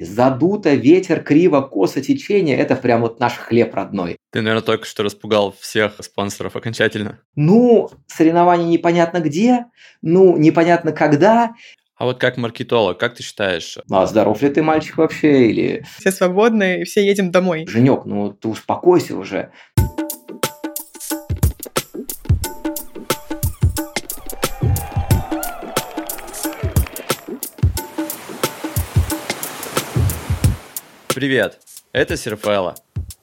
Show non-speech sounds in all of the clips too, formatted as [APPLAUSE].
Задуто, ветер, криво, косо, течение – это прям вот наш хлеб родной. Ты, наверное, только что распугал всех спонсоров окончательно. Ну, соревнования непонятно где, ну, непонятно когда. А вот как маркетолог, как ты считаешь? А здоров ли ты, мальчик, вообще? Или... Все свободны, все едем домой. Женек, ну ты успокойся уже. Привет, это Серфелла,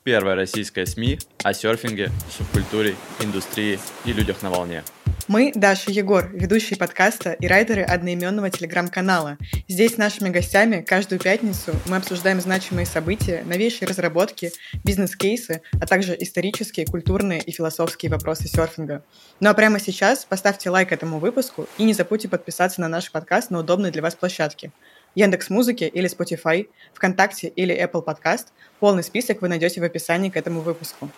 первая российская СМИ о серфинге, субкультуре, индустрии и людях на волне. Мы Даша Егор, ведущие подкаста и райдеры одноименного телеграм-канала. Здесь с нашими гостями каждую пятницу мы обсуждаем значимые события, новейшие разработки, бизнес-кейсы, а также исторические, культурные и философские вопросы серфинга. Ну а прямо сейчас поставьте лайк этому выпуску и не забудьте подписаться на наш подкаст на удобной для вас площадке – Яндекс Музыки или Spotify, ВКонтакте или Apple Podcast. Полный список вы найдете в описании к этому выпуску.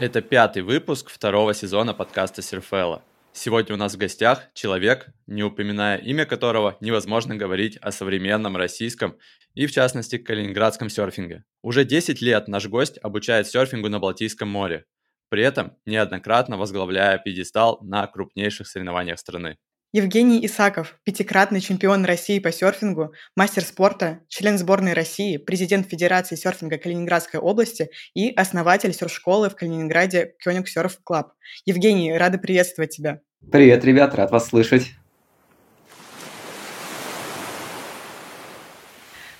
Это пятый выпуск второго сезона подкаста Серфелла. Сегодня у нас в гостях человек, не упоминая имя которого, невозможно говорить о современном российском и, в частности, калининградском серфинге. Уже 10 лет наш гость обучает серфингу на Балтийском море, при этом неоднократно возглавляя пьедестал на крупнейших соревнованиях страны. Евгений Исаков, пятикратный чемпион России по серфингу, мастер спорта, член сборной России, президент Федерации серфинга Калининградской области и основатель серф-школы в Калининграде Кёниг Клаб. Евгений, рада приветствовать тебя. Привет, ребят, рад вас слышать.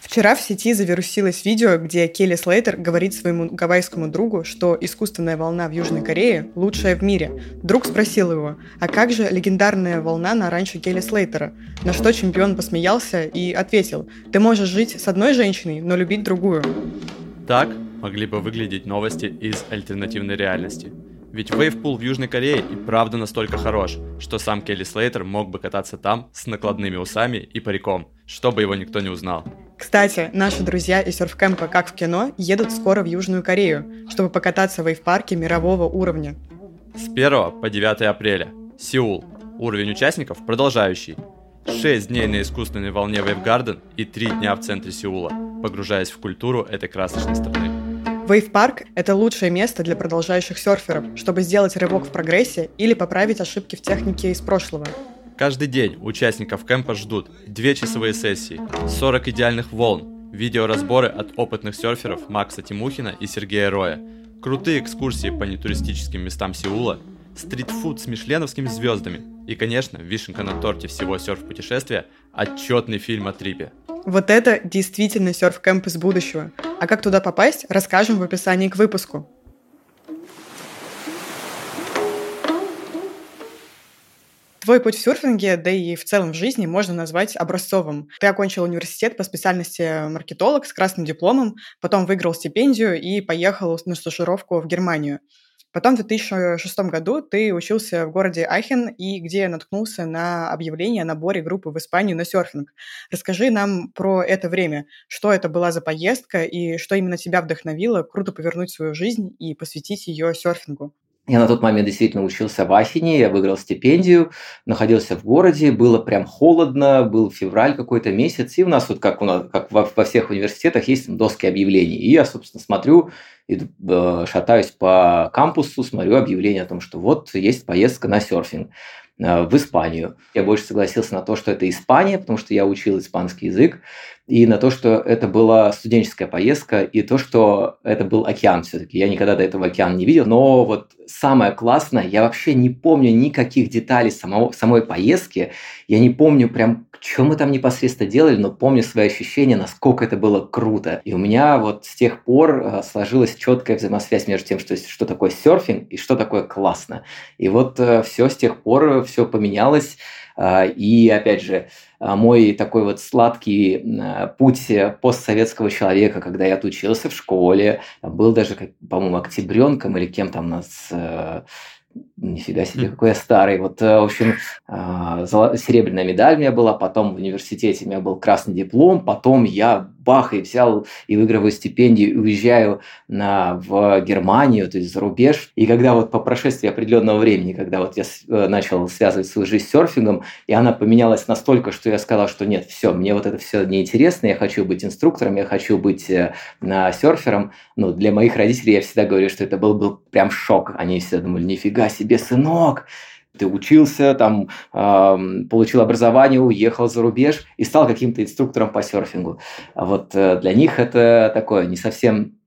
Вчера в сети завирусилось видео, где Келли Слейтер говорит своему гавайскому другу, что искусственная волна в Южной Корее лучшая в мире. Друг спросил его, а как же легендарная волна на ранчо Келли Слейтера? На что чемпион посмеялся и ответил, ты можешь жить с одной женщиной, но любить другую. Так могли бы выглядеть новости из альтернативной реальности. Ведь вейвпул в Южной Корее и правда настолько хорош, что сам Келли Слейтер мог бы кататься там с накладными усами и париком, чтобы его никто не узнал. Кстати, наши друзья из серфкэмпа «Как в кино» едут скоро в Южную Корею, чтобы покататься в вейв-парке мирового уровня. С 1 по 9 апреля. Сеул. Уровень участников продолжающий. 6 дней на искусственной волне Вейвгарден и 3 дня в центре Сеула, погружаясь в культуру этой красочной страны. Вейв-парк – это лучшее место для продолжающих серферов, чтобы сделать рывок в прогрессе или поправить ошибки в технике из прошлого. Каждый день участников кемпа ждут две часовые сессии, 40 идеальных волн, видеоразборы от опытных серферов Макса Тимухина и Сергея Роя, крутые экскурсии по нетуристическим местам Сеула, стритфуд с мишленовскими звездами и, конечно, вишенка на торте всего серф-путешествия – отчетный фильм о трипе. Вот это действительно серф-кэмп из будущего. А как туда попасть, расскажем в описании к выпуску. Твой путь в серфинге, да и в целом в жизни можно назвать образцовым. Ты окончил университет по специальности маркетолог с красным дипломом, потом выиграл стипендию и поехал на стажировку в Германию. Потом в 2006 году ты учился в городе Ахен, и где наткнулся на объявление о наборе группы в Испанию на серфинг. Расскажи нам про это время. Что это была за поездка и что именно тебя вдохновило круто повернуть свою жизнь и посвятить ее серфингу? Я на тот момент действительно учился в Ахине, я выиграл стипендию, находился в городе, было прям холодно, был февраль какой-то месяц, и у нас вот как, у нас, как во, во всех университетах есть доски объявлений. И я, собственно, смотрю, иду, э, шатаюсь по кампусу, смотрю объявление о том, что вот есть поездка на серфинг в Испанию. Я больше согласился на то, что это Испания, потому что я учил испанский язык и на то, что это была студенческая поездка, и то, что это был океан все-таки. Я никогда до этого океан не видел, но вот самое классное, я вообще не помню никаких деталей самого, самой поездки, я не помню прям, что мы там непосредственно делали, но помню свои ощущения, насколько это было круто. И у меня вот с тех пор э, сложилась четкая взаимосвязь между тем, что, что такое серфинг и что такое классно. И вот э, все с тех пор, все поменялось. И опять же, мой такой вот сладкий путь постсоветского человека, когда я отучился в школе, был даже, по-моему, октябренком или кем там нас э, Нифига себе, какой я старый. Вот, э, в общем, серебряная медаль у меня была, потом в университете у меня был красный диплом, потом я бах, и взял и выигрываю стипендию, и уезжаю на, в Германию, то есть за рубеж. И когда вот по прошествии определенного времени, когда вот я э, начал связывать свою жизнь с серфингом, и она поменялась настолько, что я сказал, что нет, все, мне вот это все неинтересно, я хочу быть инструктором, я хочу быть э, серфером. Ну, для моих родителей я всегда говорю, что это был, был прям шок. Они всегда думали, нифига себе, сынок, ты учился, там, э, получил образование, уехал за рубеж и стал каким-то инструктором по серфингу. Вот э, для них это такое не совсем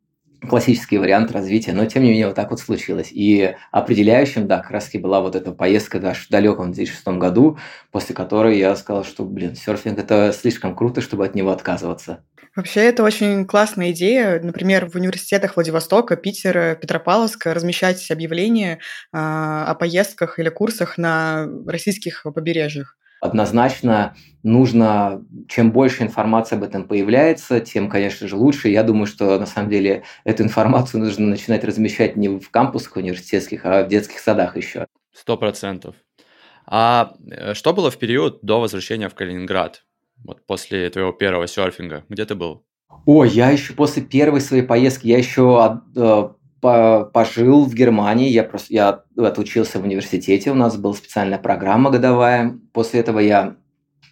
классический вариант развития, но тем не менее вот так вот случилось. И определяющим, да, таки была вот эта поездка даже в далеком 2006 году, после которой я сказал, что, блин, серфинг это слишком круто, чтобы от него отказываться. Вообще, это очень классная идея. Например, в университетах Владивостока, Питера, Петропавловска размещать объявления э, о поездках или курсах на российских побережьях однозначно нужно, чем больше информации об этом появляется, тем, конечно же, лучше. Я думаю, что на самом деле эту информацию нужно начинать размещать не в кампусах университетских, а в детских садах еще. Сто процентов. А э, что было в период до возвращения в Калининград? Вот после твоего первого серфинга. Где ты был? О, я еще после первой своей поездки, я еще э, пожил в Германии, я просто я отучился в университете, у нас была специальная программа годовая. После этого я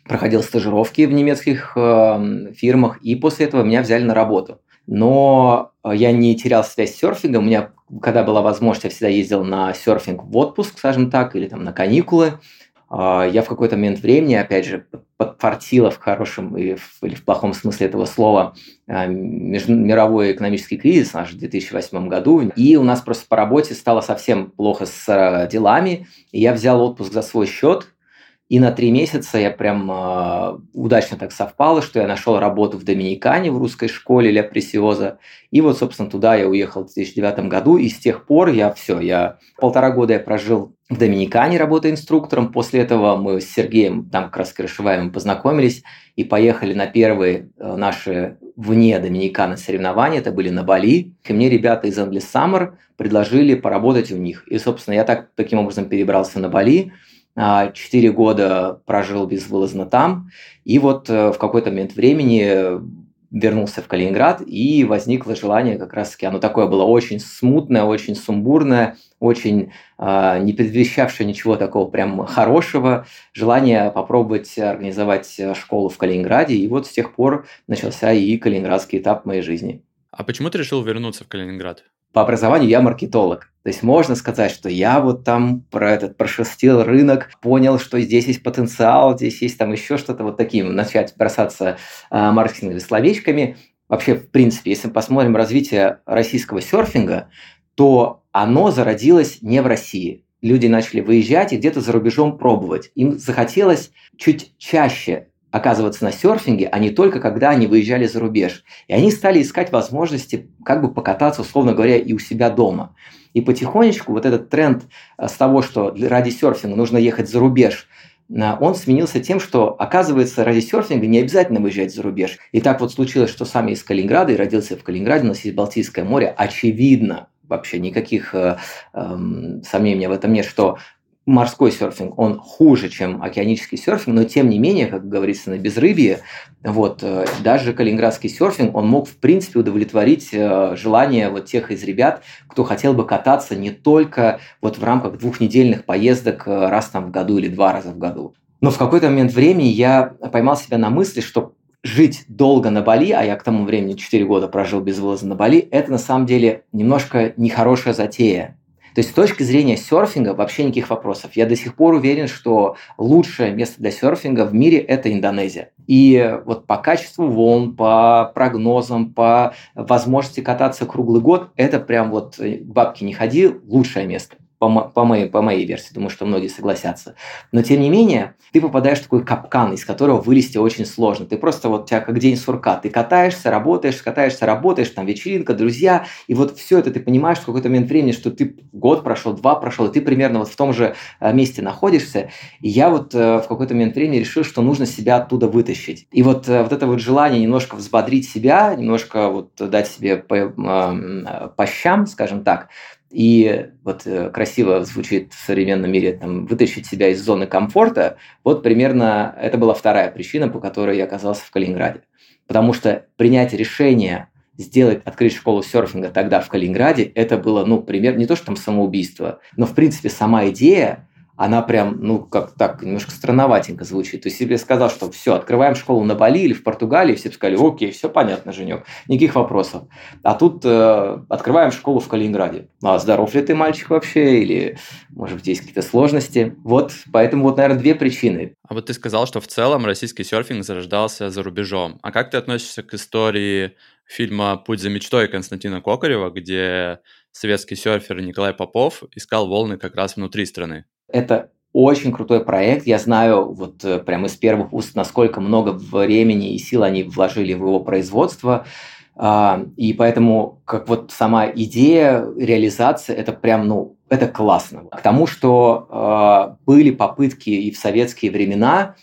проходил стажировки в немецких э, фирмах, и после этого меня взяли на работу. Но я не терял связь с серфингом. У меня, когда была возможность, я всегда ездил на серфинг в отпуск, скажем так, или там на каникулы. А, я в какой-то момент времени, опять же, подфартила в хорошем или в, плохом смысле этого слова а, мировой экономический кризис наш в 2008 году. И у нас просто по работе стало совсем плохо с а, делами. И я взял отпуск за свой счет, и на три месяца я прям э, удачно так совпало, что я нашел работу в Доминикане в русской школе Ля Пресиоза. И вот, собственно, туда я уехал в 2009 году. И с тех пор я все, я полтора года я прожил в Доминикане, работая инструктором. После этого мы с Сергеем, там как раз Крышеваем, познакомились и поехали на первые э, наши вне Доминикана соревнования. Это были на Бали. И мне ребята из Endless Summer предложили поработать у них. И, собственно, я так, таким образом перебрался на Бали – четыре года прожил безвылазно там, и вот э, в какой-то момент времени вернулся в Калининград, и возникло желание как раз-таки, оно такое было очень смутное, очень сумбурное, очень э, не предвещавшее ничего такого прям хорошего, желание попробовать организовать школу в Калининграде, и вот с тех пор начался и калининградский этап моей жизни. А почему ты решил вернуться в Калининград? по образованию я маркетолог. То есть можно сказать, что я вот там про этот прошерстил рынок, понял, что здесь есть потенциал, здесь есть там еще что-то вот таким, начать бросаться э, маркетинговыми словечками. Вообще, в принципе, если мы посмотрим развитие российского серфинга, то оно зародилось не в России. Люди начали выезжать и где-то за рубежом пробовать. Им захотелось чуть чаще оказываться на серфинге, а не только когда они выезжали за рубеж. И они стали искать возможности как бы покататься, условно говоря, и у себя дома. И потихонечку вот этот тренд э, с того, что ради серфинга нужно ехать за рубеж, э, он сменился тем, что, оказывается, ради серфинга не обязательно выезжать за рубеж. И так вот случилось, что сам я из Калининграда и родился в Калининграде, у нас есть Балтийское море. Очевидно, вообще никаких э, э, сомнений в этом нет, что морской серфинг, он хуже, чем океанический серфинг, но тем не менее, как говорится на безрыбье, вот, э, даже калининградский серфинг, он мог, в принципе, удовлетворить э, желание вот тех из ребят, кто хотел бы кататься не только вот в рамках двухнедельных поездок э, раз там в году или два раза в году. Но в какой-то момент времени я поймал себя на мысли, что жить долго на Бали, а я к тому времени 4 года прожил без вылаза на Бали, это на самом деле немножко нехорошая затея. То есть с точки зрения серфинга вообще никаких вопросов. Я до сих пор уверен, что лучшее место для серфинга в мире – это Индонезия. И вот по качеству волн, по прогнозам, по возможности кататься круглый год, это прям вот э, бабки не ходи, лучшее место по, по, моей, по моей версии, думаю, что многие согласятся. Но тем не менее, ты попадаешь в такой капкан, из которого вылезти очень сложно. Ты просто вот, у тебя как день сурка, ты катаешься, работаешь, катаешься, работаешь, там вечеринка, друзья, и вот все это ты понимаешь в какой-то момент времени, что ты год прошел, два прошел, и ты примерно вот в том же э, месте находишься. И я вот э, в какой-то момент времени решил, что нужно себя оттуда вытащить. И вот, э, вот это вот желание немножко взбодрить себя, немножко вот дать себе по, по щам, скажем так, и вот э, красиво звучит в современном мире там, вытащить себя из зоны комфорта, вот примерно это была вторая причина, по которой я оказался в Калининграде. потому что принять решение сделать, открыть школу серфинга тогда в Калининграде, это было, ну, пример, не то, что там самоубийство, но, в принципе, сама идея, она прям, ну, как так, немножко странноватенько звучит. То есть, если я сказал, что все, открываем школу на Бали или в Португалии, все бы сказали, окей, все понятно, Женек, никаких вопросов. А тут э, открываем школу в Калининграде. А здоров ли ты, мальчик, вообще? Или, может быть, есть какие-то сложности? Вот, поэтому вот, наверное, две причины. А вот ты сказал, что в целом российский серфинг зарождался за рубежом. А как ты относишься к истории фильма «Путь за мечтой» Константина Кокарева, где советский серфер Николай Попов искал волны как раз внутри страны. Это очень крутой проект. Я знаю вот э, прямо из первых уст, насколько много времени и сил они вложили в его производство. А, и поэтому, как вот сама идея, реализация, это прям, ну, это классно. К тому, что а, были попытки и в советские времена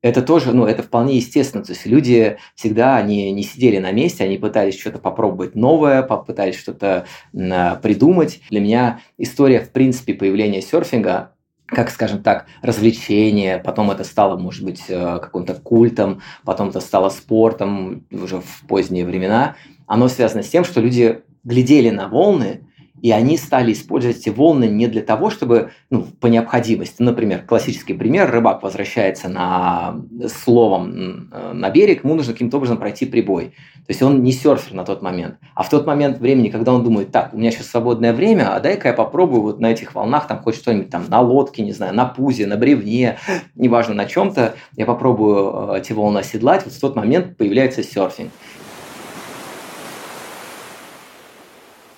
это тоже, ну, это вполне естественно. То есть люди всегда, они не сидели на месте, они пытались что-то попробовать новое, попытались что-то придумать. Для меня история, в принципе, появления серфинга как, скажем так, развлечение, потом это стало, может быть, э, каким-то культом, потом это стало спортом уже в поздние времена, оно связано с тем, что люди глядели на волны, и они стали использовать эти волны не для того, чтобы, ну, по необходимости. Например, классический пример, рыбак возвращается на, словом на берег, ему нужно каким-то образом пройти прибой. То есть он не серфер на тот момент. А в тот момент времени, когда он думает, так, у меня сейчас свободное время, а дай-ка я попробую вот на этих волнах, там хоть что-нибудь там на лодке, не знаю, на пузе, на бревне, неважно на чем-то, я попробую э, эти волны оседлать, вот в тот момент появляется серфинг.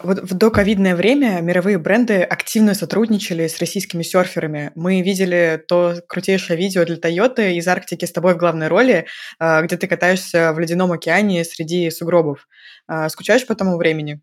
Вот в доковидное время мировые бренды активно сотрудничали с российскими серферами. Мы видели то крутейшее видео для Toyota из Арктики с тобой в главной роли, а, где ты катаешься в ледяном океане среди сугробов. А, скучаешь по тому времени?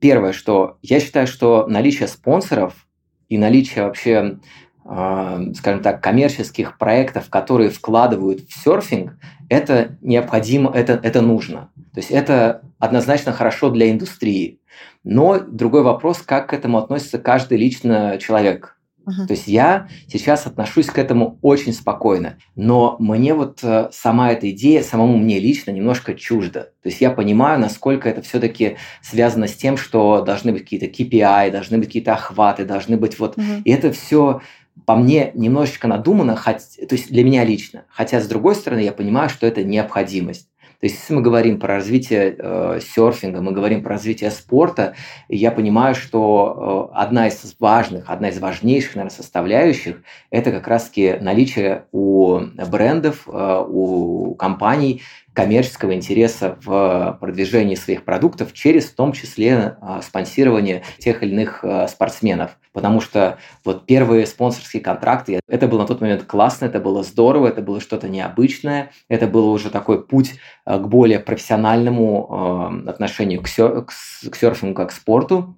Первое, что я считаю, что наличие спонсоров и наличие вообще скажем так, коммерческих проектов, которые вкладывают в серфинг, это необходимо, это, это нужно. То есть это однозначно хорошо для индустрии. Но другой вопрос, как к этому относится каждый лично человек. Uh-huh. То есть я сейчас отношусь к этому очень спокойно, но мне вот э, сама эта идея, самому мне лично немножко чужда. То есть я понимаю, насколько это все-таки связано с тем, что должны быть какие-то KPI, должны быть какие-то охваты, должны быть вот... Uh-huh. И это все по мне немножечко надумано, хоть, то есть для меня лично. Хотя, с другой стороны, я понимаю, что это необходимость. То есть, если мы говорим про развитие э, серфинга, мы говорим про развитие спорта, я понимаю, что э, одна из важных, одна из важнейших, наверное, составляющих – это как раз-таки наличие у брендов, э, у компаний коммерческого интереса в продвижении своих продуктов через в том числе а, спонсирование тех или иных а, спортсменов. Потому что вот первые спонсорские контракты, это было на тот момент классно, это было здорово, это было что-то необычное, это было уже такой путь а, к более профессиональному отношению к, серфингу как к спорту.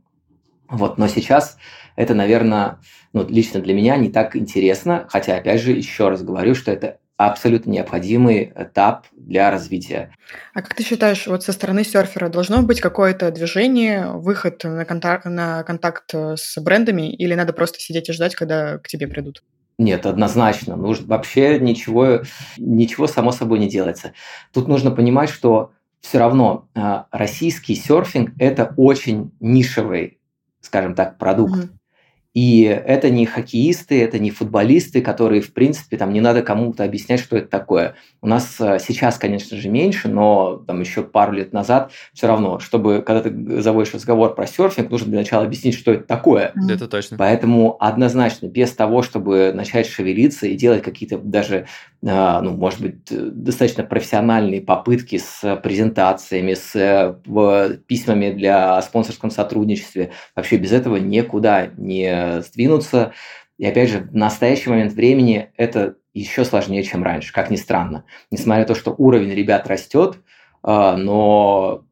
Вот, но сейчас это, наверное, ну, лично для меня не так интересно, хотя, опять же, еще раз говорю, что это абсолютно необходимый этап для развития. А как ты считаешь, вот со стороны серфера должно быть какое-то движение, выход на контакт, на контакт э, с брендами, или надо просто сидеть и ждать, когда к тебе придут? Нет, однозначно. Нужно, вообще ничего, ничего само собой не делается. Тут нужно понимать, что все равно э, российский серфинг – это очень нишевый, скажем так, продукт. Mm-hmm. И это не хоккеисты, это не футболисты, которые, в принципе, там не надо кому-то объяснять, что это такое. У нас э, сейчас, конечно же, меньше, но там еще пару лет назад все равно, чтобы, когда ты заводишь разговор про серфинг, нужно для начала объяснить, что это такое. Это точно. Поэтому однозначно, без того, чтобы начать шевелиться и делать какие-то даже, ну, может быть, достаточно профессиональные попытки с презентациями, с э, письмами для спонсорском сотрудничестве, вообще без этого никуда не сдвинуться. И опять же, в настоящий момент времени это еще сложнее, чем раньше, как ни странно. Несмотря на то, что уровень ребят растет, а, но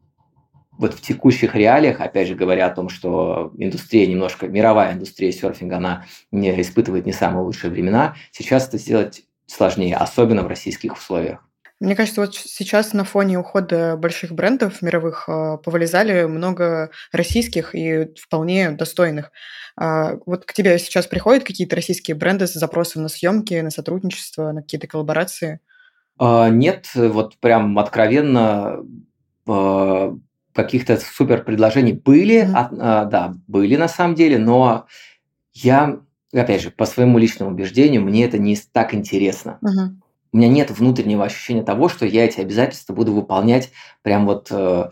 вот в текущих реалиях, опять же говоря о том, что индустрия немножко, мировая индустрия серфинга, она не испытывает не самые лучшие времена, сейчас это сделать сложнее, особенно в российских условиях. Мне кажется, вот сейчас на фоне ухода больших брендов мировых а, повылезали много российских и вполне достойных. А, вот к тебе сейчас приходят какие-то российские бренды с запросом на съемки, на сотрудничество, на какие-то коллаборации? А, нет, вот прям откровенно а, каких-то супер предложений были, mm-hmm. да, были на самом деле, но я, опять же, по своему личному убеждению, мне это не так интересно. Mm-hmm. У меня нет внутреннего ощущения того, что я эти обязательства буду выполнять прям вот э,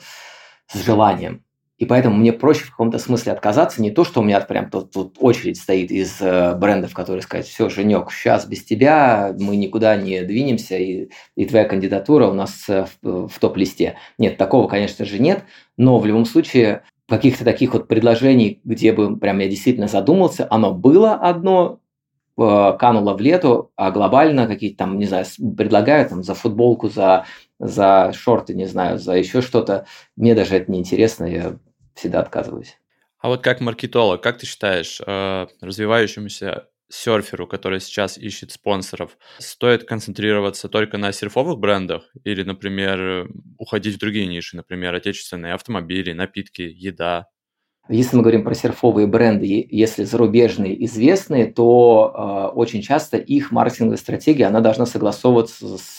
с желанием. И поэтому мне проще в каком-то смысле отказаться. Не то, что у меня прям тут, тут очередь стоит из э, брендов, которые сказать, все, Женек, сейчас без тебя мы никуда не двинемся, и, и твоя кандидатура у нас э, в, в топ-листе. Нет, такого, конечно же, нет. Но в любом случае каких-то таких вот предложений, где бы прям я действительно задумался, оно было одно, э, кануло в лету, а глобально какие-то там, не знаю, предлагают там за футболку, за, за шорты, не знаю, за еще что-то. Мне даже это не интересно, я всегда отказываюсь. А вот как маркетолог, как ты считаешь, э, развивающемуся серферу, который сейчас ищет спонсоров, стоит концентрироваться только на серфовых брендах или, например, уходить в другие ниши, например, отечественные автомобили, напитки, еда? Если мы говорим про серфовые бренды, если зарубежные известные, то э, очень часто их маркетинговая стратегия она должна согласовываться с,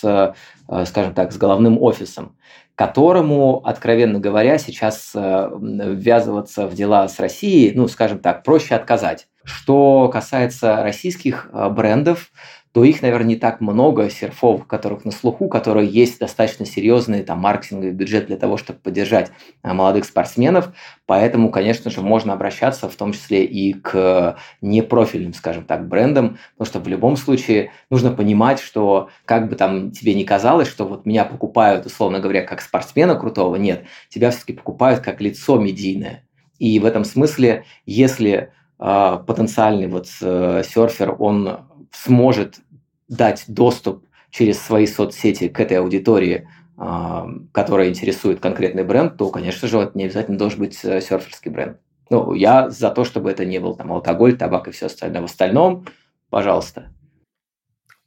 э, скажем так, с головным офисом, которому, откровенно говоря, сейчас э, ввязываться в дела с Россией, ну, скажем так, проще отказать. Что касается российских э, брендов, то их, наверное, не так много серфов, которых на слуху, которые есть достаточно серьезный там, маркетинговый бюджет для того, чтобы поддержать а, молодых спортсменов. Поэтому, конечно же, можно обращаться в том числе и к непрофильным, скажем так, брендам, потому что в любом случае нужно понимать, что как бы там тебе ни казалось, что вот меня покупают, условно говоря, как спортсмена крутого, нет, тебя все-таки покупают как лицо медийное. И в этом смысле, если э, потенциальный вот э, серфер, он сможет дать доступ через свои соцсети к этой аудитории, а, которая интересует конкретный бренд, то, конечно же, это не обязательно должен быть э, серферский бренд. Ну, я за то, чтобы это не был там алкоголь, табак и все остальное. В остальном, пожалуйста.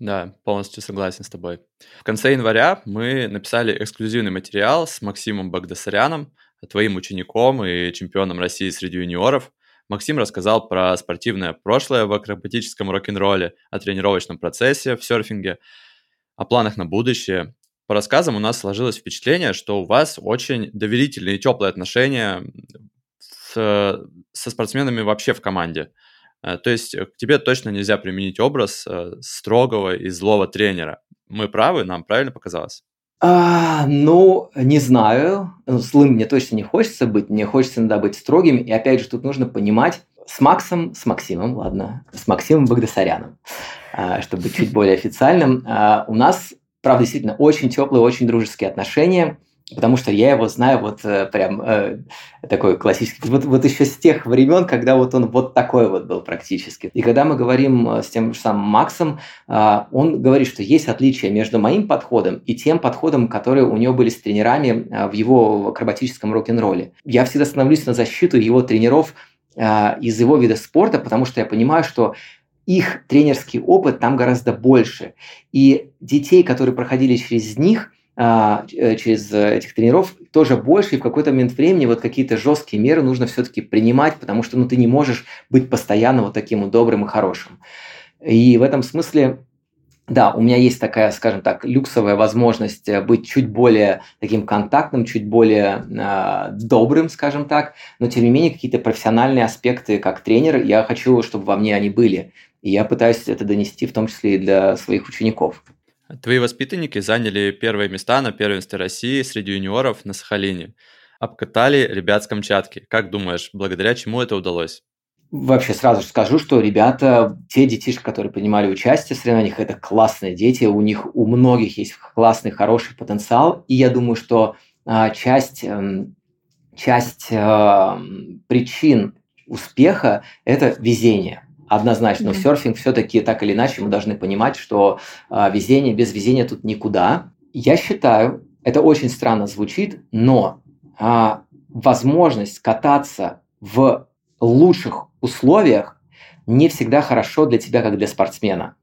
Да, полностью согласен с тобой. В конце января мы написали эксклюзивный материал с Максимом Багдасаряном, твоим учеником и чемпионом России среди юниоров – Максим рассказал про спортивное прошлое в акробатическом рок-н-ролле, о тренировочном процессе в серфинге, о планах на будущее. По рассказам у нас сложилось впечатление, что у вас очень доверительные и теплые отношения с, со спортсменами вообще в команде. Э, то есть к тебе точно нельзя применить образ э, строгого и злого тренера. Мы правы, нам правильно показалось? А, ну, не знаю. Ну, злым мне точно не хочется быть. Мне хочется иногда быть строгим. И опять же, тут нужно понимать, с Максом, с Максимом, ладно, с Максимом Багдасаряном, а, чтобы чуть более официальным, а, у нас, правда, действительно очень теплые, очень дружеские отношения потому что я его знаю вот э, прям э, такой классический, вот, вот еще с тех времен, когда вот он вот такой вот был практически. И когда мы говорим э, с тем же самым Максом, э, он говорит, что есть отличие между моим подходом и тем подходом, которые у него были с тренерами э, в его акробатическом рок-н-ролле. Я всегда становлюсь на защиту его тренеров э, из его вида спорта, потому что я понимаю, что их тренерский опыт там гораздо больше. И детей, которые проходили через них – через э, этих тренеров тоже больше, и в какой-то момент времени вот какие-то жесткие меры нужно все-таки принимать, потому что ну, ты не можешь быть постоянно вот таким добрым и хорошим. И в этом смысле, да, у меня есть такая, скажем так, люксовая возможность э, быть чуть более таким контактным, чуть более э, добрым, скажем так, но тем не менее какие-то профессиональные аспекты как тренер, я хочу, чтобы во мне они были. И я пытаюсь это донести в том числе и для своих учеников. Твои воспитанники заняли первые места на первенстве России среди юниоров на Сахалине. Обкатали ребят с Камчатки. Как думаешь, благодаря чему это удалось? Вообще сразу же скажу, что ребята, те детишки, которые принимали участие в соревнованиях, это классные дети, у них у многих есть классный, хороший потенциал, и я думаю, что а, часть, э, часть э, причин успеха – это везение однозначно. Но в серфинг все-таки так или иначе мы должны понимать, что а, везение без везения тут никуда. Я считаю, это очень странно звучит, но а, возможность кататься в лучших условиях не всегда хорошо для тебя, как для спортсмена.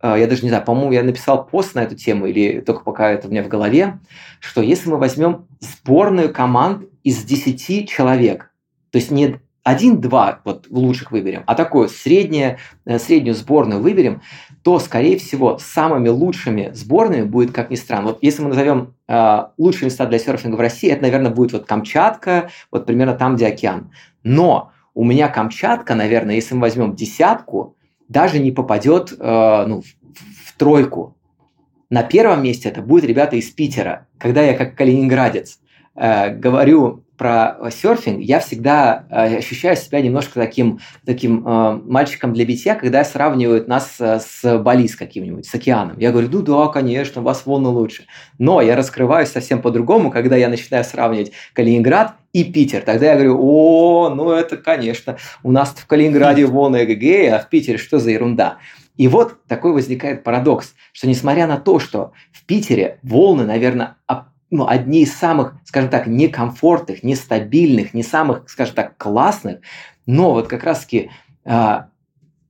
А, я даже не знаю, по-моему, я написал пост на эту тему, или только пока это у меня в голове, что если мы возьмем сборную команд из 10 человек, то есть не один-два вот в лучших выберем, а такое среднее, э, среднюю сборную выберем, то, скорее всего, самыми лучшими сборными будет, как ни странно, вот если мы назовем э, лучшие места для серфинга в России, это, наверное, будет вот Камчатка, вот примерно там, где океан. Но у меня Камчатка, наверное, если мы возьмем десятку, даже не попадет э, ну, в, в тройку. На первом месте это будут ребята из Питера. Когда я как калининградец э, говорю про серфинг, я всегда э, ощущаю себя немножко таким, таким э, мальчиком для битья, когда сравнивают нас э, с Бали с каким-нибудь, с океаном. Я говорю, ну да, конечно, у вас волны лучше. Но я раскрываюсь совсем по-другому, когда я начинаю сравнивать Калининград и Питер. Тогда я говорю, о, ну это, конечно, у нас в Калининграде волны эгегей, а в Питере что за ерунда? И вот такой возникает парадокс, что несмотря на то, что в Питере волны, наверное, ну, одни из самых, скажем так, некомфортных, нестабильных, не самых, скажем так, классных, но вот как раз-таки э,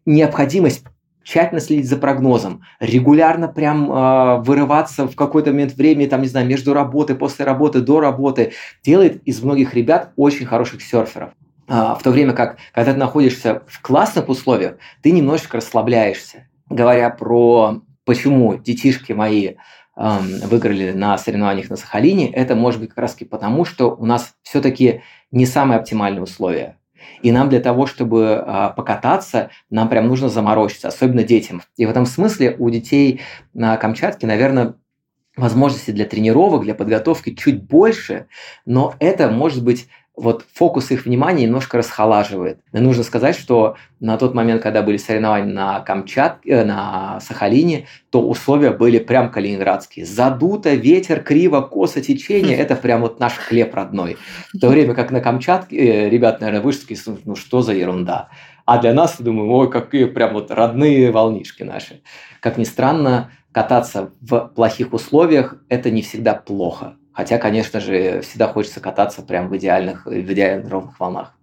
необходимость тщательно следить за прогнозом, регулярно прям э, вырываться в какой-то момент времени, там, не знаю, между работой, после работы, до работы, делает из многих ребят очень хороших серферов. Э, в то время как, когда ты находишься в классных условиях, ты немножечко расслабляешься. Говоря про почему детишки мои выиграли на соревнованиях на Сахалине, это может быть как раз потому, что у нас все-таки не самые оптимальные условия. И нам для того, чтобы а, покататься, нам прям нужно заморочиться, особенно детям. И в этом смысле у детей на Камчатке, наверное, возможности для тренировок, для подготовки чуть больше, но это может быть вот фокус их внимания немножко расхолаживает. И нужно сказать, что на тот момент, когда были соревнования на Камчатке, э, на Сахалине, то условия были прям калининградские. Задуто, ветер, криво, косо, течение – это прям вот наш хлеб родной. В то время как на Камчатке э, ребят, наверное, вышли, ну что за ерунда. А для нас, думаю, ой, какие прям вот родные волнишки наши. Как ни странно, кататься в плохих условиях – это не всегда плохо. Хотя, конечно же, всегда хочется кататься прям в идеальных, в идеальных ровных волнах.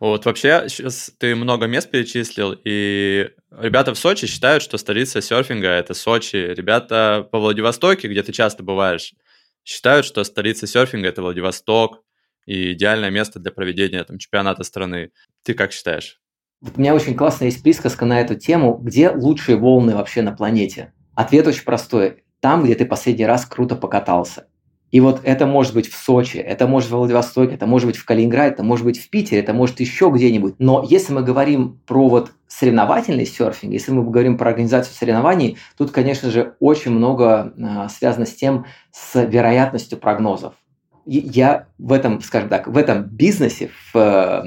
Вот вообще сейчас ты много мест перечислил, и ребята в Сочи считают, что столица серфинга – это Сочи. Ребята по Владивостоке, где ты часто бываешь, считают, что столица серфинга – это Владивосток, и идеальное место для проведения там, чемпионата страны. Ты как считаешь? Вот у меня очень классная есть присказка на эту тему. Где лучшие волны вообще на планете? Ответ очень простой. Там, где ты последний раз круто покатался. И вот это может быть в Сочи, это может в Владивостоке, это может быть в Калининграде, это может быть в Питере, это может еще где-нибудь. Но если мы говорим про вот соревновательный серфинг, если мы говорим про организацию соревнований, тут, конечно же, очень много э, связано с тем, с вероятностью прогнозов. Я в этом, скажем так, в этом бизнесе, в,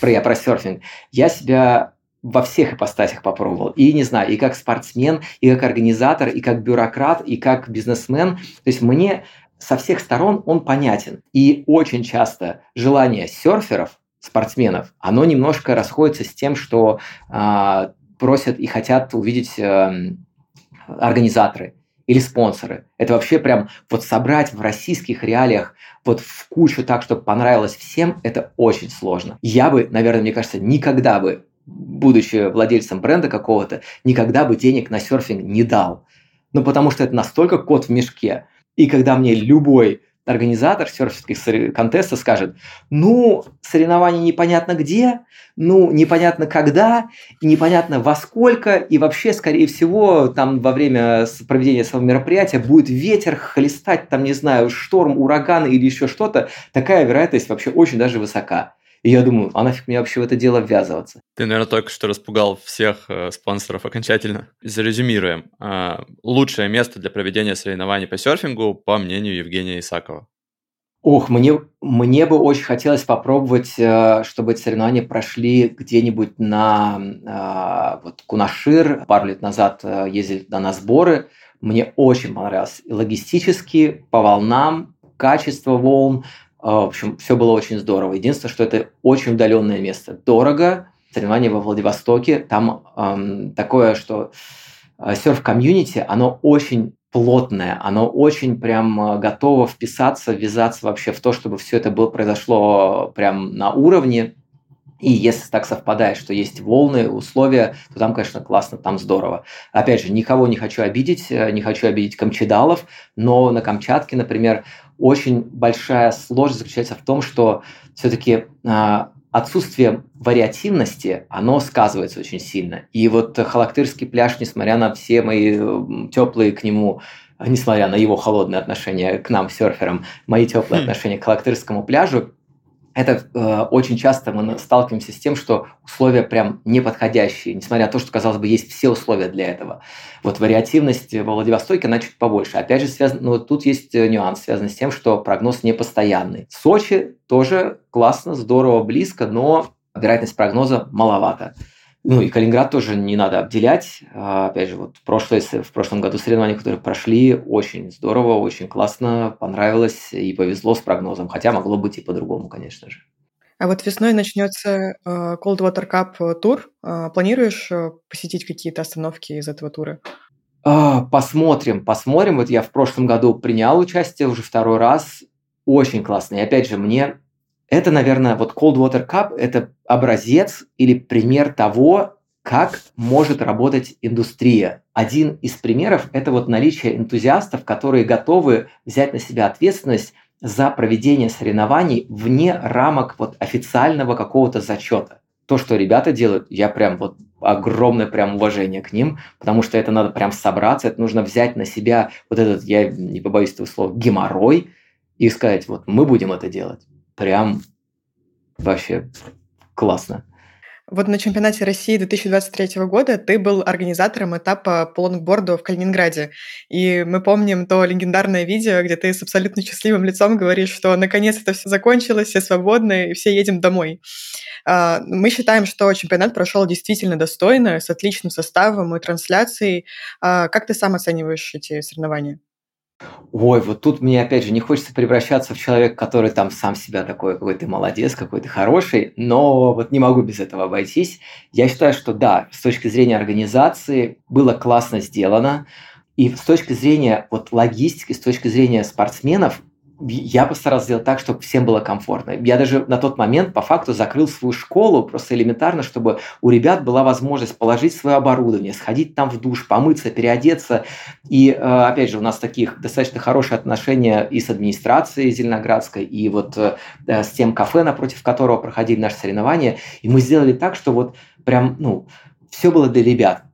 про, я про серфинг, я себя во всех ипостасях попробовал. И, не знаю, и как спортсмен, и как организатор, и как бюрократ, и как бизнесмен. То есть мне со всех сторон он понятен. И очень часто желание серферов, спортсменов, оно немножко расходится с тем, что э, просят и хотят увидеть э, организаторы или спонсоры. Это вообще прям вот собрать в российских реалиях вот в кучу так, чтобы понравилось всем, это очень сложно. Я бы, наверное, мне кажется, никогда бы, будучи владельцем бренда какого-то, никогда бы денег на серфинг не дал. Ну, потому что это настолько кот в мешке. И когда мне любой организатор серферских контестов скажет, ну, соревнования непонятно где, ну, непонятно когда, непонятно во сколько, и вообще, скорее всего, там во время проведения своего мероприятия будет ветер хлестать, там, не знаю, шторм, ураган или еще что-то, такая вероятность вообще очень даже высока. И я думаю, а нафиг мне вообще в это дело ввязываться? Ты, наверное, только что распугал всех э, спонсоров окончательно. Зарезюмируем. Э, лучшее место для проведения соревнований по серфингу, по мнению Евгения Исакова. Ох, мне, мне бы очень хотелось попробовать, э, чтобы эти соревнования прошли где-нибудь на э, вот, Кунашир. Пару лет назад э, ездили на сборы. Мне очень понравилось логистически, по волнам, качество волн, в общем, все было очень здорово. Единственное, что это очень удаленное место. Дорого. Соревнования во Владивостоке. Там эм, такое, что э, серф-комьюнити, оно очень плотное, оно очень прям э, готово вписаться, ввязаться вообще в то, чтобы все это было, произошло прям на уровне. И если так совпадает, что есть волны, условия, то там, конечно, классно, там здорово. Опять же, никого не хочу обидеть, э, не хочу обидеть камчедалов, но на Камчатке, например, очень большая сложность заключается в том, что все-таки а, отсутствие вариативности, оно сказывается очень сильно. И вот Халактырский пляж, несмотря на все мои теплые к нему несмотря на его холодное отношение к нам, серферам, мои теплые хм. отношения к Халактырскому пляжу, это э, очень часто мы сталкиваемся с тем, что условия прям неподходящие, несмотря на то, что, казалось бы, есть все условия для этого. Вот вариативность во Владивостоке, она чуть побольше. Опять же, связан, ну, тут есть э, нюанс, связанный с тем, что прогноз непостоянный. Сочи тоже классно, здорово, близко, но вероятность прогноза маловато. Ну и Калининград тоже не надо обделять. А, опять же, вот прошлое, в прошлом году соревнования, которые прошли, очень здорово, очень классно, понравилось и повезло с прогнозом. Хотя могло быть и по-другому, конечно же. А вот весной начнется uh, Cold Water Cup тур. Uh, планируешь uh, посетить какие-то остановки из этого тура? Посмотрим, посмотрим. Вот я в прошлом году принял участие уже второй раз. Очень классно. И опять же, мне это, наверное, вот Cold Water Cup – это образец или пример того, как может работать индустрия. Один из примеров – это вот наличие энтузиастов, которые готовы взять на себя ответственность за проведение соревнований вне рамок вот официального какого-то зачета. То, что ребята делают, я прям вот огромное прям уважение к ним, потому что это надо прям собраться, это нужно взять на себя вот этот, я не побоюсь этого слова, геморрой и сказать, вот мы будем это делать прям вообще классно. Вот на чемпионате России 2023 года ты был организатором этапа по лонгборду в Калининграде. И мы помним то легендарное видео, где ты с абсолютно счастливым лицом говоришь, что наконец это все закончилось, все свободны, и все едем домой. А, мы считаем, что чемпионат прошел действительно достойно, с отличным составом и трансляцией. А, как ты сам оцениваешь эти соревнования? Ой, вот тут мне опять же не хочется превращаться в человека, который там сам себя такой, какой ты молодец, какой ты хороший, но вот не могу без этого обойтись. Я считаю, что да, с точки зрения организации было классно сделано, и с точки зрения вот логистики, с точки зрения спортсменов, я постарался сделать так, чтобы всем было комфортно. Я даже на тот момент по факту закрыл свою школу просто элементарно, чтобы у ребят была возможность положить свое оборудование, сходить там в душ, помыться, переодеться. И э, опять же, у нас таких достаточно хорошие отношения и с администрацией Зеленоградской, и вот э, с тем кафе, напротив которого проходили наши соревнования. И мы сделали так, что вот прям, ну, все было для ребят.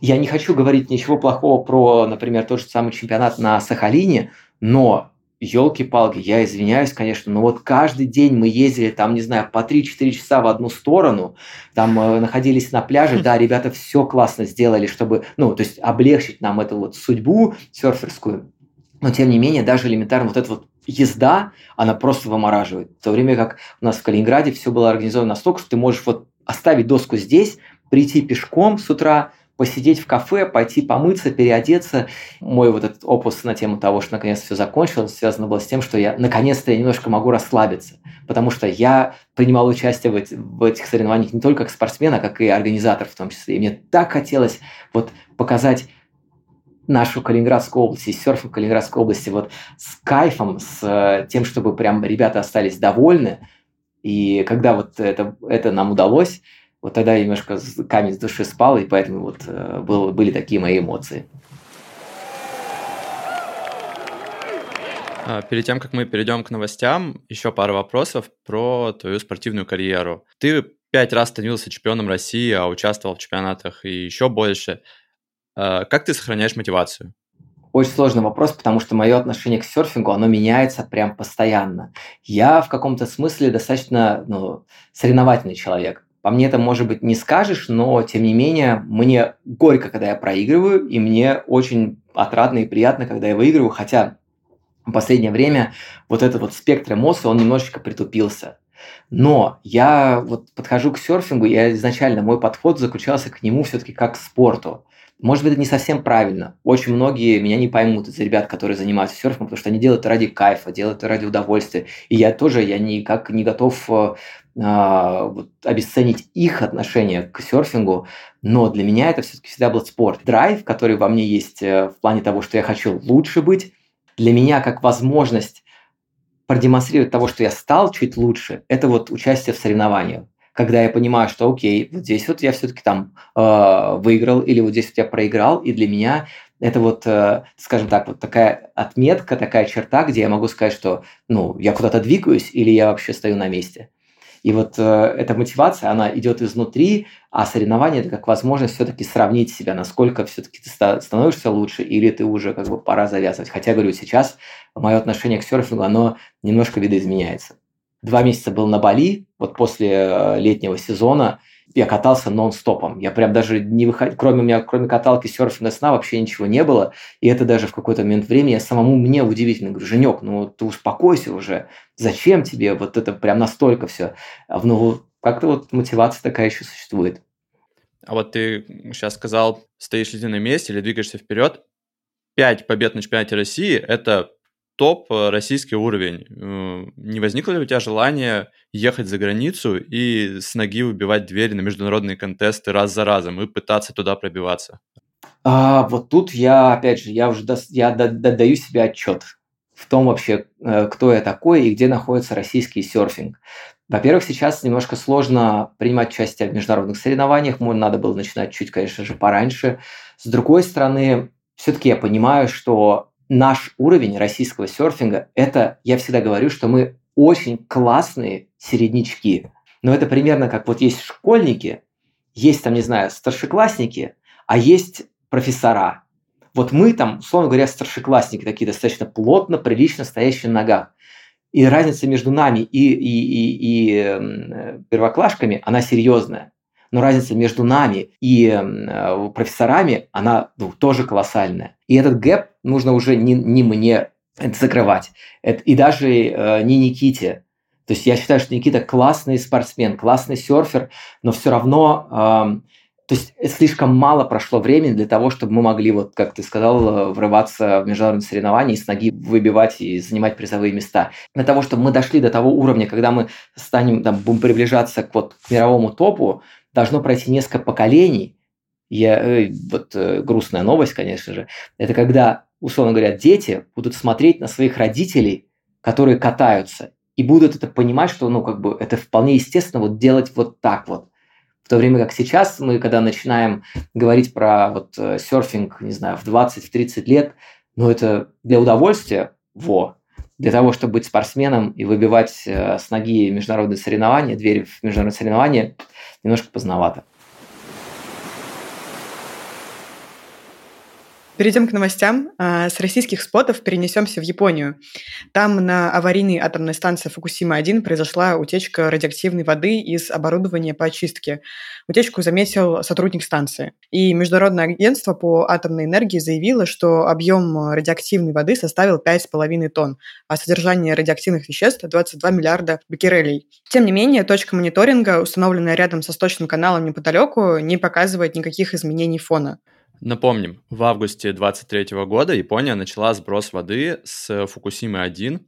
Я не хочу говорить ничего плохого про, например, тот же самый чемпионат на Сахалине, но елки-палки, я извиняюсь, конечно, но вот каждый день мы ездили там, не знаю, по 3-4 часа в одну сторону, там э, находились на пляже, да, ребята все классно сделали, чтобы, ну, то есть облегчить нам эту вот судьбу серферскую, но тем не менее, даже элементарно вот эта вот езда, она просто вымораживает. В то время как у нас в Калининграде все было организовано настолько, что ты можешь вот оставить доску здесь, прийти пешком с утра, посидеть в кафе, пойти помыться, переодеться. Мой вот этот опус на тему того, что наконец все закончилось, связано было с тем, что я наконец-то я немножко могу расслабиться, потому что я принимал участие в, в этих соревнованиях не только как спортсмен, а как и организатор в том числе. И мне так хотелось вот показать нашу Калининградскую область и серфинг Калининградской области вот с кайфом, с э, тем, чтобы прям ребята остались довольны. И когда вот это, это нам удалось, вот тогда немножко камень с души спал, и поэтому вот э, был, были такие мои эмоции. А, перед тем, как мы перейдем к новостям, еще пару вопросов про твою спортивную карьеру. Ты пять раз становился чемпионом России, а участвовал в чемпионатах и еще больше. А, как ты сохраняешь мотивацию? Очень сложный вопрос, потому что мое отношение к серфингу, оно меняется прям постоянно. Я в каком-то смысле достаточно ну, соревновательный человек. По мне это, может быть, не скажешь, но, тем не менее, мне горько, когда я проигрываю, и мне очень отрадно и приятно, когда я выигрываю, хотя в последнее время вот этот вот спектр эмоций, он немножечко притупился. Но я вот подхожу к серфингу, я изначально, мой подход заключался к нему все-таки как к спорту. Может быть, это не совсем правильно. Очень многие меня не поймут из ребят, которые занимаются серфингом, потому что они делают это ради кайфа, делают это ради удовольствия. И я тоже, я никак не готов э, вот, обесценить их отношение к серфингу, но для меня это все-таки всегда был спорт. Драйв, который во мне есть э, в плане того, что я хочу лучше быть, для меня как возможность продемонстрировать того, что я стал чуть лучше, это вот участие в соревнованиях. Когда я понимаю, что окей, вот здесь вот я все-таки там э, выиграл, или вот здесь вот я проиграл, и для меня это вот, э, скажем так, вот такая отметка, такая черта, где я могу сказать, что ну, я куда-то двигаюсь, или я вообще стою на месте. И вот э, эта мотивация, она идет изнутри, а соревнование – это как возможность все-таки сравнить себя, насколько все-таки ты становишься лучше, или ты уже как бы пора завязывать. Хотя, говорю, сейчас мое отношение к серфингу, оно немножко видоизменяется. Два месяца был на Бали, вот после э, летнего сезона – я катался нон-стопом. Я прям даже не выходил, кроме меня, кроме каталки, серфинга, сна вообще ничего не было. И это даже в какой-то момент времени я самому мне удивительно говорю, Женек, ну ты успокойся уже. Зачем тебе вот это прям настолько все? А, ну, как-то вот мотивация такая еще существует. А вот ты сейчас сказал, стоишь ли ты на месте или двигаешься вперед. Пять побед на чемпионате России – это топ э, российский уровень. Э, не возникло ли у тебя желание ехать за границу и с ноги выбивать двери на международные контесты раз за разом и пытаться туда пробиваться? А, вот тут я, опять же, я уже до, я до, даю себе отчет в том вообще, э, кто я такой и где находится российский серфинг. Во-первых, сейчас немножко сложно принимать участие в международных соревнованиях, надо было начинать чуть, конечно же, пораньше. С другой стороны, все-таки я понимаю, что наш уровень российского серфинга, это, я всегда говорю, что мы очень классные середнячки. Но это примерно как вот есть школьники, есть там, не знаю, старшеклассники, а есть профессора. Вот мы там, условно говоря, старшеклассники такие достаточно плотно, прилично стоящие на ногах. И разница между нами и, и, и, и э, первоклашками, она серьезная. Но разница между нами и э, профессорами, она ну, тоже колоссальная. И этот гэп нужно уже не, не мне это закрывать. Это, и даже э, не Никите. То есть я считаю, что Никита классный спортсмен, классный серфер, но все равно э, то есть слишком мало прошло времени для того, чтобы мы могли, вот как ты сказал, врываться в международные соревнования и с ноги выбивать и занимать призовые места. Для того, чтобы мы дошли до того уровня, когда мы станем, там, будем приближаться к, вот, к мировому топу, должно пройти несколько поколений, я, э, вот э, грустная новость, конечно же, это когда, условно говоря, дети будут смотреть на своих родителей, которые катаются, и будут это понимать, что, ну, как бы, это вполне естественно вот делать вот так вот. В то время как сейчас мы, когда начинаем говорить про вот э, серфинг, не знаю, в 20-30 лет, ну, это для удовольствия, во, для того, чтобы быть спортсменом и выбивать с ноги международные соревнования, двери в международные соревнования, немножко поздновато. Перейдем к новостям. А, с российских спотов перенесемся в Японию. Там на аварийной атомной станции Фукусима-1 произошла утечка радиоактивной воды из оборудования по очистке. Утечку заметил сотрудник станции. И Международное агентство по атомной энергии заявило, что объем радиоактивной воды составил 5,5 тонн, а содержание радиоактивных веществ – 22 миллиарда беккерелей. Тем не менее, точка мониторинга, установленная рядом со сточным каналом неподалеку, не показывает никаких изменений фона. Напомним, в августе 2023 года Япония начала сброс воды с Фукусимы-1.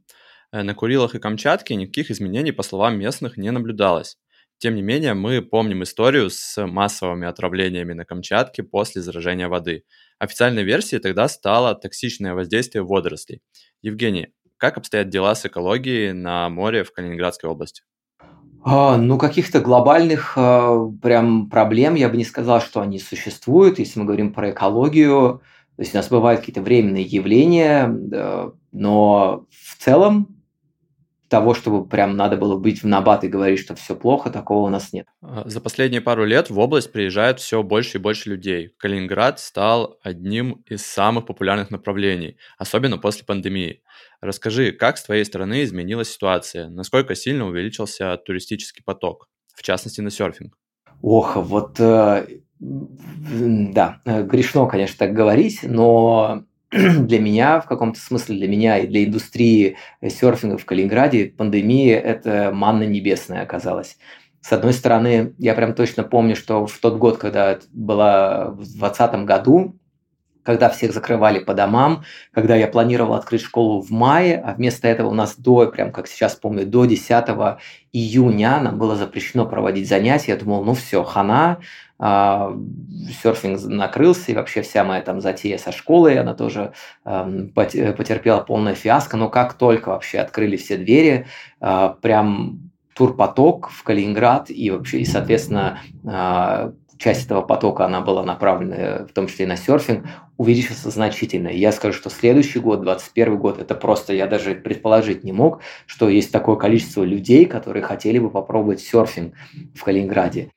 Э, на Курилах и Камчатке никаких изменений, по словам местных, не наблюдалось. Тем не менее, мы помним историю с массовыми отравлениями на Камчатке после заражения воды. Официальной версией тогда стало токсичное воздействие водорослей. Евгений, как обстоят дела с экологией на море в Калининградской области? А, ну, каких-то глобальных а, прям проблем я бы не сказал, что они существуют, если мы говорим про экологию. То есть у нас бывают какие-то временные явления, но в целом того, чтобы прям надо было быть в набат и говорить, что все плохо, такого у нас нет. А, за последние пару лет в область приезжает все больше и больше людей. Калининград стал одним из самых популярных направлений, особенно после пандемии. Расскажи, как с твоей стороны изменилась ситуация? Насколько сильно увеличился туристический поток, в частности на серфинг? Ох, вот э, да, э, грешно, конечно, так говорить, но [CLEARS THROAT] для меня, в каком-то смысле для меня и для индустрии серфинга в Калининграде пандемия – это манна небесная оказалась. С одной стороны, я прям точно помню, что в тот год, когда была в 2020 году, когда всех закрывали по домам, когда я планировал открыть школу в мае, а вместо этого у нас до, прям как сейчас помню, до 10 июня нам было запрещено проводить занятия. Я думал, ну все, хана, э, серфинг накрылся, и вообще вся моя там затея со школой, она тоже э, потерпела полное фиаско. Но как только вообще открыли все двери, э, прям турпоток в Калининград и вообще, и, соответственно, часть этого потока, она была направлена в том числе и на серфинг, увеличился значительно. Я скажу, что следующий год, 2021 год, это просто, я даже предположить не мог, что есть такое количество людей, которые хотели бы попробовать серфинг в Калининграде.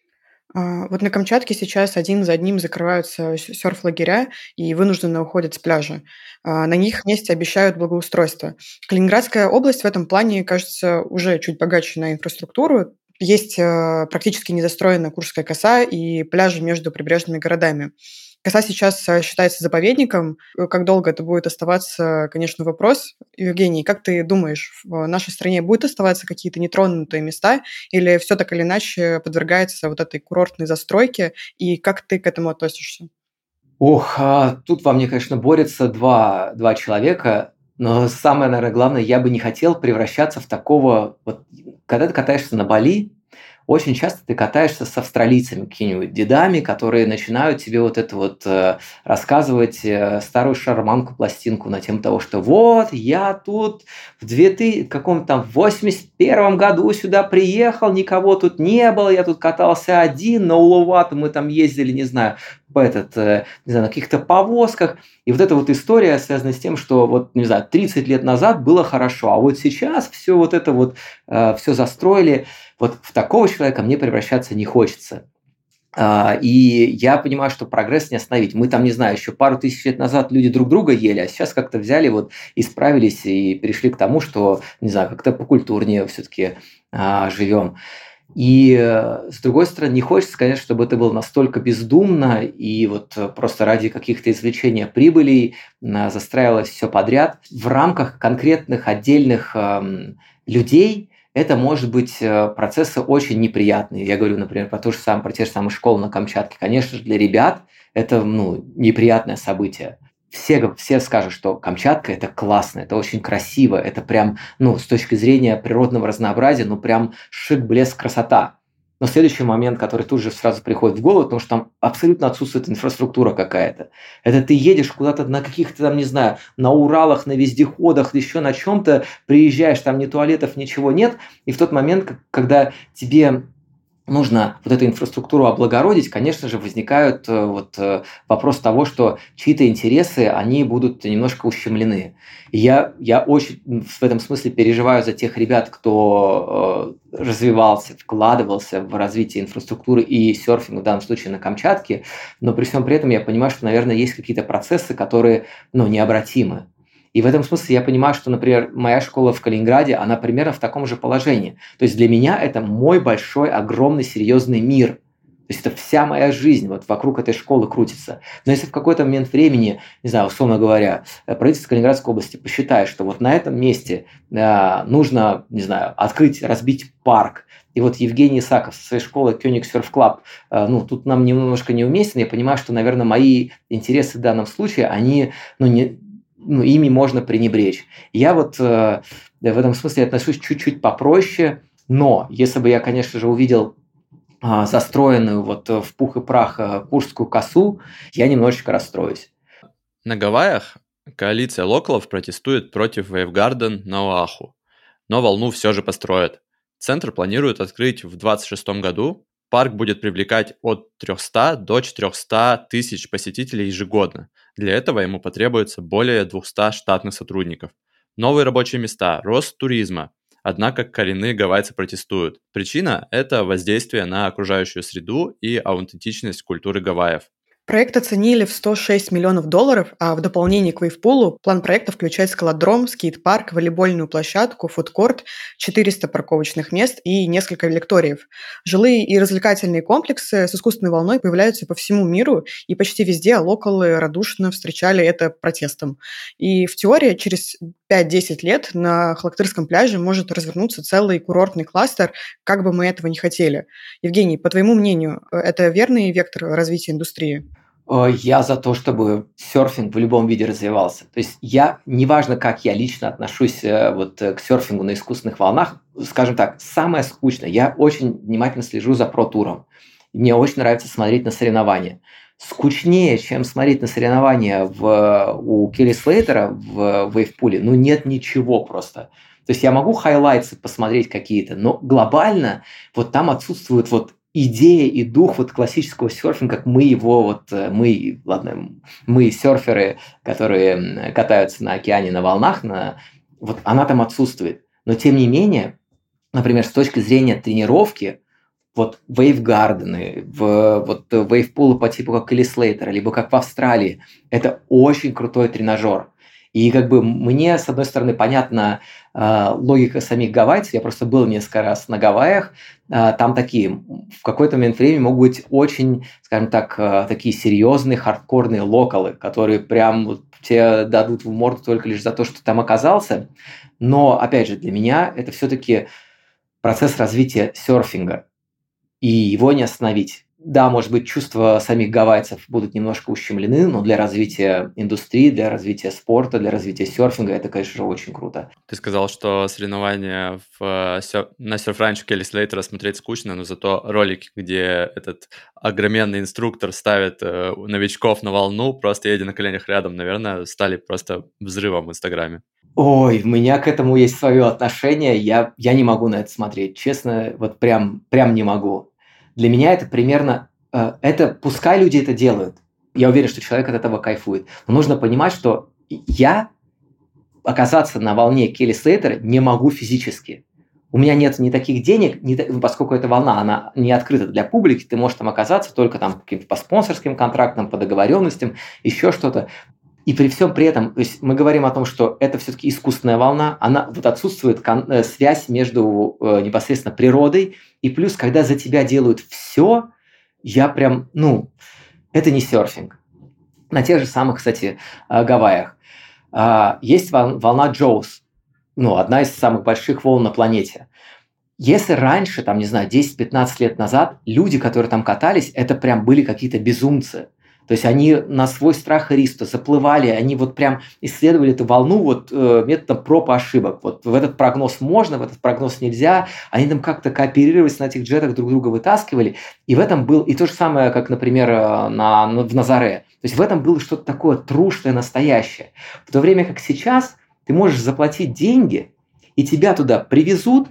А, вот на Камчатке сейчас один за одним закрываются серф-лагеря и вынужденно уходят с пляжа. А, на них месте обещают благоустройство. Калининградская область в этом плане, кажется, уже чуть богаче на инфраструктуру. Есть э, практически незастроенная Курская коса и пляжи между прибрежными городами. Коса сейчас э, считается заповедником. Э, как долго это будет оставаться, конечно, вопрос. Евгений, как ты думаешь, в нашей стране будут оставаться какие-то нетронутые места или все так или иначе подвергается вот этой курортной застройке? И как ты к этому относишься? Ох, а тут во мне, конечно, борются два, два человека. Но самое, наверное, главное, я бы не хотел превращаться в такого... Вот, когда ты катаешься на Бали, очень часто ты катаешься с австралийцами, какими-нибудь дедами, которые начинают тебе вот это вот э, рассказывать э, старую шарманку, пластинку на тему того, что вот, я тут в 2000, каком-то там 81 году сюда приехал, никого тут не было, я тут катался один, на Улувату мы там ездили, не знаю, этот, э, не знаю, на каких-то повозках. И вот эта вот история связана с тем, что вот, не знаю, 30 лет назад было хорошо, а вот сейчас все вот это вот, э, все застроили. Вот в такого человека мне превращаться не хочется. А, и я понимаю, что прогресс не остановить. Мы там, не знаю, еще пару тысяч лет назад люди друг друга ели, а сейчас как-то взяли, вот исправились и перешли к тому, что, не знаю, как-то покультурнее все-таки а, живем. И э, с другой стороны, не хочется, конечно, чтобы это было настолько бездумно и вот просто ради каких-то извлечения прибылей застраивалось все подряд. В рамках конкретных отдельных эм, людей это может быть э, процессы очень неприятные. Я говорю, например, про то же самое, про те же самые школы на Камчатке. Конечно же, для ребят это ну, неприятное событие. Все, все скажут, что Камчатка это классно, это очень красиво, это прям, ну, с точки зрения природного разнообразия, ну, прям шик, блеск, красота. Но следующий момент, который тут же сразу приходит в голову, потому что там абсолютно отсутствует инфраструктура какая-то. Это ты едешь куда-то на каких-то там, не знаю, на Уралах, на вездеходах, еще на чем-то, приезжаешь, там ни туалетов, ничего нет, и в тот момент, когда тебе нужно вот эту инфраструктуру облагородить, конечно же, возникают э, вот э, вопрос того, что чьи-то интересы, они будут немножко ущемлены. Я, я очень в этом смысле переживаю за тех ребят, кто э, развивался, вкладывался в развитие инфраструктуры и серфинга, в данном случае на Камчатке, но при всем при этом я понимаю, что, наверное, есть какие-то процессы, которые ну, необратимы. И в этом смысле я понимаю, что, например, моя школа в Калининграде, она примерно в таком же положении. То есть для меня это мой большой, огромный, серьезный мир. То есть это вся моя жизнь вот вокруг этой школы крутится. Но если в какой-то момент времени, не знаю, условно говоря, правительство Калининградской области посчитает, что вот на этом месте э, нужно, не знаю, открыть, разбить парк, и вот Евгений Исаков со своей школы Surf Club, э, ну, тут нам немножко неуместен, я понимаю, что, наверное, мои интересы в данном случае, они, ну, не, ну, ими можно пренебречь. Я вот э, в этом смысле отношусь чуть-чуть попроще, но если бы я, конечно же, увидел э, застроенную вот в пух и прах э, Курскую косу, я немножечко расстроюсь. На Гавайях коалиция локалов протестует против Вейвгарден на Оаху, но волну все же построят. Центр планирует открыть в 2026 году. Парк будет привлекать от 300 до 400 тысяч посетителей ежегодно – для этого ему потребуется более 200 штатных сотрудников. Новые рабочие места, рост туризма. Однако коренные гавайцы протестуют. Причина – это воздействие на окружающую среду и аутентичность культуры Гавайев. Проект оценили в 106 миллионов долларов, а в дополнение к вейвпулу план проекта включает скалодром, скейт-парк, волейбольную площадку, фудкорт, 400 парковочных мест и несколько лекториев. Жилые и развлекательные комплексы с искусственной волной появляются по всему миру, и почти везде локалы радушно встречали это протестом. И в теории через 5-10 лет на Халактырском пляже может развернуться целый курортный кластер, как бы мы этого не хотели. Евгений, по твоему мнению, это верный вектор развития индустрии? Э, я за то, чтобы серфинг в любом виде развивался. То есть я, неважно, как я лично отношусь э, вот э, к серфингу на искусственных волнах, скажем так, самое скучное, я очень внимательно слежу за про-туром. Мне очень нравится смотреть на соревнования. Скучнее, чем смотреть на соревнования в, у Келли Слейтера в вейвпуле, ну нет ничего просто. То есть я могу хайлайтсы посмотреть какие-то, но глобально вот там отсутствует вот идея и дух вот классического серфинга, как мы его вот, э, мы, ладно, мы серферы, которые катаются на океане на волнах, на, вот она там отсутствует. Но тем не менее, например, с точки зрения тренировки, вот вейвгардены, в, вот вейвпулы по типу как Келли либо как в Австралии, это очень крутой тренажер. И как бы мне, с одной стороны, понятна э, логика самих гавайцев. Я просто был несколько раз на Гавайях. Э, там такие, в какой-то момент времени могут быть очень, скажем так, э, такие серьезные хардкорные локалы, которые прям вот, тебе дадут в морду только лишь за то, что ты там оказался. Но, опять же, для меня это все-таки процесс развития серфинга. И его не остановить да, может быть, чувства самих гавайцев будут немножко ущемлены, но для развития индустрии, для развития спорта, для развития серфинга это, конечно же, очень круто. Ты сказал, что соревнования в, на серф-ранчо Келли Слейтера смотреть скучно, но зато ролики, где этот огроменный инструктор ставит э, новичков на волну, просто едя на коленях рядом, наверное, стали просто взрывом в Инстаграме. Ой, у меня к этому есть свое отношение, я, я не могу на это смотреть, честно, вот прям, прям не могу. Для меня это примерно, э, это пускай люди это делают. Я уверен, что человек от этого кайфует. Но нужно понимать, что я оказаться на волне Келли Слейтера не могу физически. У меня нет ни таких денег, ни, поскольку эта волна, она не открыта для публики, ты можешь там оказаться только там по спонсорским контрактам, по договоренностям, еще что-то. И при всем при этом, то есть мы говорим о том, что это все-таки искусственная волна, она вот отсутствует э, связь между э, непосредственно природой и плюс, когда за тебя делают все, я прям, ну, это не серфинг. На тех же самых, кстати, э, Гавайях э, есть волна Джоус, ну, одна из самых больших волн на планете. Если раньше, там, не знаю, 10-15 лет назад, люди, которые там катались, это прям были какие-то безумцы. То есть они на свой страх и риск заплывали, они вот прям исследовали эту волну вот э, методом проб и ошибок. Вот в этот прогноз можно, в этот прогноз нельзя. Они там как-то кооперировались на этих джетах, друг друга вытаскивали. И в этом был и то же самое, как, например, э, на, в Назаре. То есть в этом было что-то такое трушное, настоящее. В то время как сейчас ты можешь заплатить деньги, и тебя туда привезут,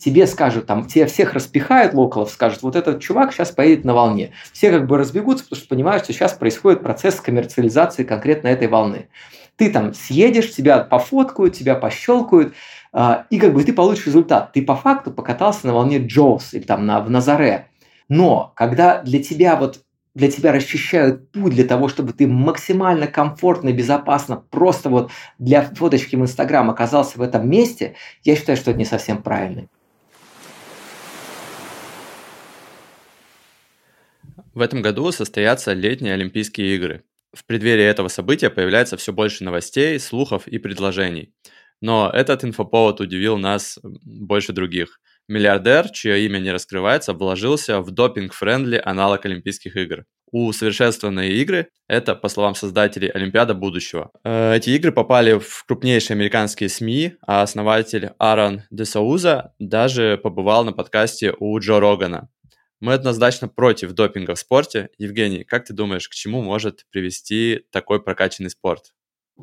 тебе скажут, там, тебе всех распихают локалов, скажут, вот этот чувак сейчас поедет на волне. Все как бы разбегутся, потому что понимают, что сейчас происходит процесс коммерциализации конкретно этой волны. Ты там съедешь, тебя пофоткают, тебя пощелкают, а, и как бы ты получишь результат. Ты по факту покатался на волне Джоус или там на, в Назаре. Но когда для тебя вот для тебя расчищают путь для того, чтобы ты максимально комфортно и безопасно просто вот для фоточки в Инстаграм оказался в этом месте, я считаю, что это не совсем правильно. В этом году состоятся летние Олимпийские игры. В преддверии этого события появляется все больше новостей, слухов и предложений. Но этот инфоповод удивил нас больше других. Миллиардер, чье имя не раскрывается, вложился в допинг- friendly аналог Олимпийских игр. Усовершенствованные игры – это, по словам создателей, Олимпиада будущего. Э, эти игры попали в крупнейшие американские СМИ, а основатель Аарон Десауза даже побывал на подкасте у Джо Рогана. Мы однозначно против допинга в спорте. Евгений, как ты думаешь, к чему может привести такой прокачанный спорт?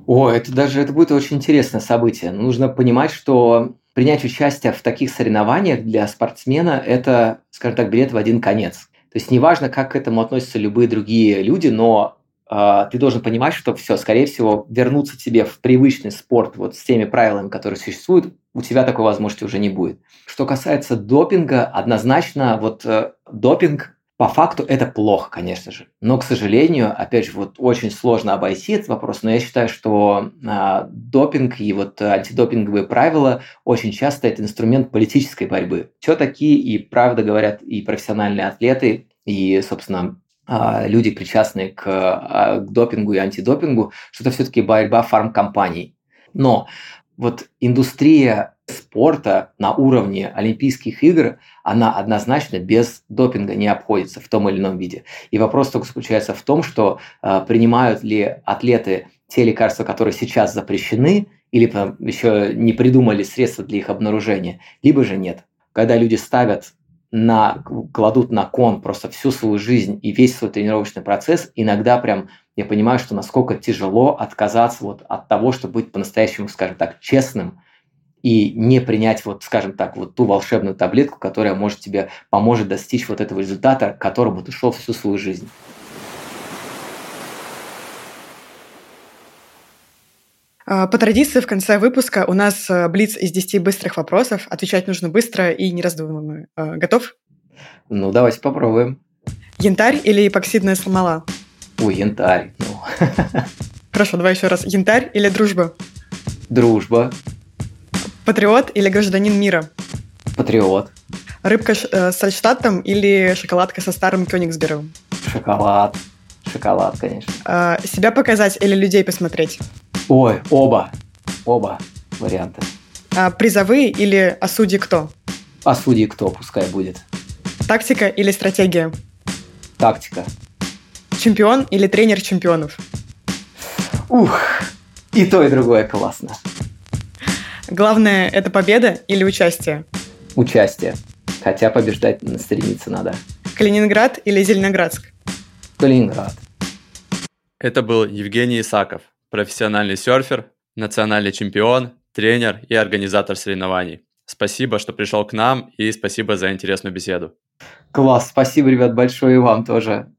О, это даже это будет очень интересное событие. Нужно понимать, что принять участие в таких соревнованиях для спортсмена – это, скажем так, билет в один конец. То есть неважно, как к этому относятся любые другие люди, но э, ты должен понимать, что все, скорее всего, вернуться тебе в привычный спорт вот с теми правилами, которые существуют, у тебя такой возможности уже не будет. Что касается допинга, однозначно вот э, допинг по факту это плохо, конечно же. Но, к сожалению, опять же, вот очень сложно обойти этот вопрос, но я считаю, что э, допинг и вот антидопинговые правила очень часто это инструмент политической борьбы. Что такие и правда говорят и профессиональные атлеты, и, собственно, э, люди, причастные к, э, к допингу и антидопингу, что это все-таки борьба фармкомпаний. Но вот индустрия спорта на уровне Олимпийских игр, она однозначно без допинга не обходится в том или ином виде. И вопрос только заключается в том, что э, принимают ли атлеты те лекарства, которые сейчас запрещены, или еще не придумали средства для их обнаружения, либо же нет. Когда люди ставят на, кладут на кон просто всю свою жизнь и весь свой тренировочный процесс, иногда прям я понимаю, что насколько тяжело отказаться вот от того, чтобы быть по-настоящему, скажем так, честным и не принять, вот, скажем так, вот ту волшебную таблетку, которая может тебе поможет достичь вот этого результата, к которому ты шел всю свою жизнь. А, по традиции в конце выпуска у нас э, блиц из 10 быстрых вопросов. Отвечать нужно быстро и не раздумывая. А, готов? Ну, давайте попробуем. Янтарь или эпоксидная смола? Ой, янтарь. Ну. [LAUGHS] Хорошо, давай еще раз. Янтарь или дружба? Дружба. Патриот или гражданин мира? Патриот. Рыбка э, с Альштадтом или шоколадка со старым Кёнигсбергом? Шоколад. Шоколад, конечно. А, себя показать или людей посмотреть? Ой, оба. Оба варианта. А, призовые или «А судьи кто?» А судьи кто, пускай будет. Тактика или стратегия? Тактика. Чемпион или тренер чемпионов? Ух, и то, и другое классно. Главное – это победа или участие? Участие. Хотя побеждать стремиться надо. Калининград или Зеленоградск? Калининград. Это был Евгений Исаков, профессиональный серфер, национальный чемпион, тренер и организатор соревнований. Спасибо, что пришел к нам, и спасибо за интересную беседу. Класс, спасибо, ребят, большое и вам тоже.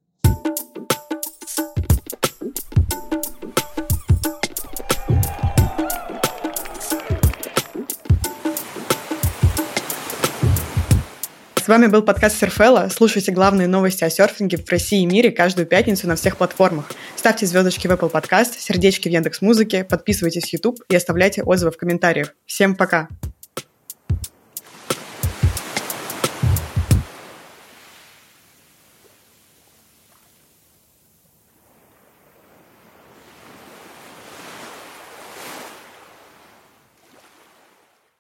С вами был подкаст Серфела. Слушайте главные новости о серфинге в России и мире каждую пятницу на всех платформах. Ставьте звездочки в Apple Podcast, сердечки в Яндекс Музыке, подписывайтесь в YouTube и оставляйте отзывы в комментариях. Всем пока!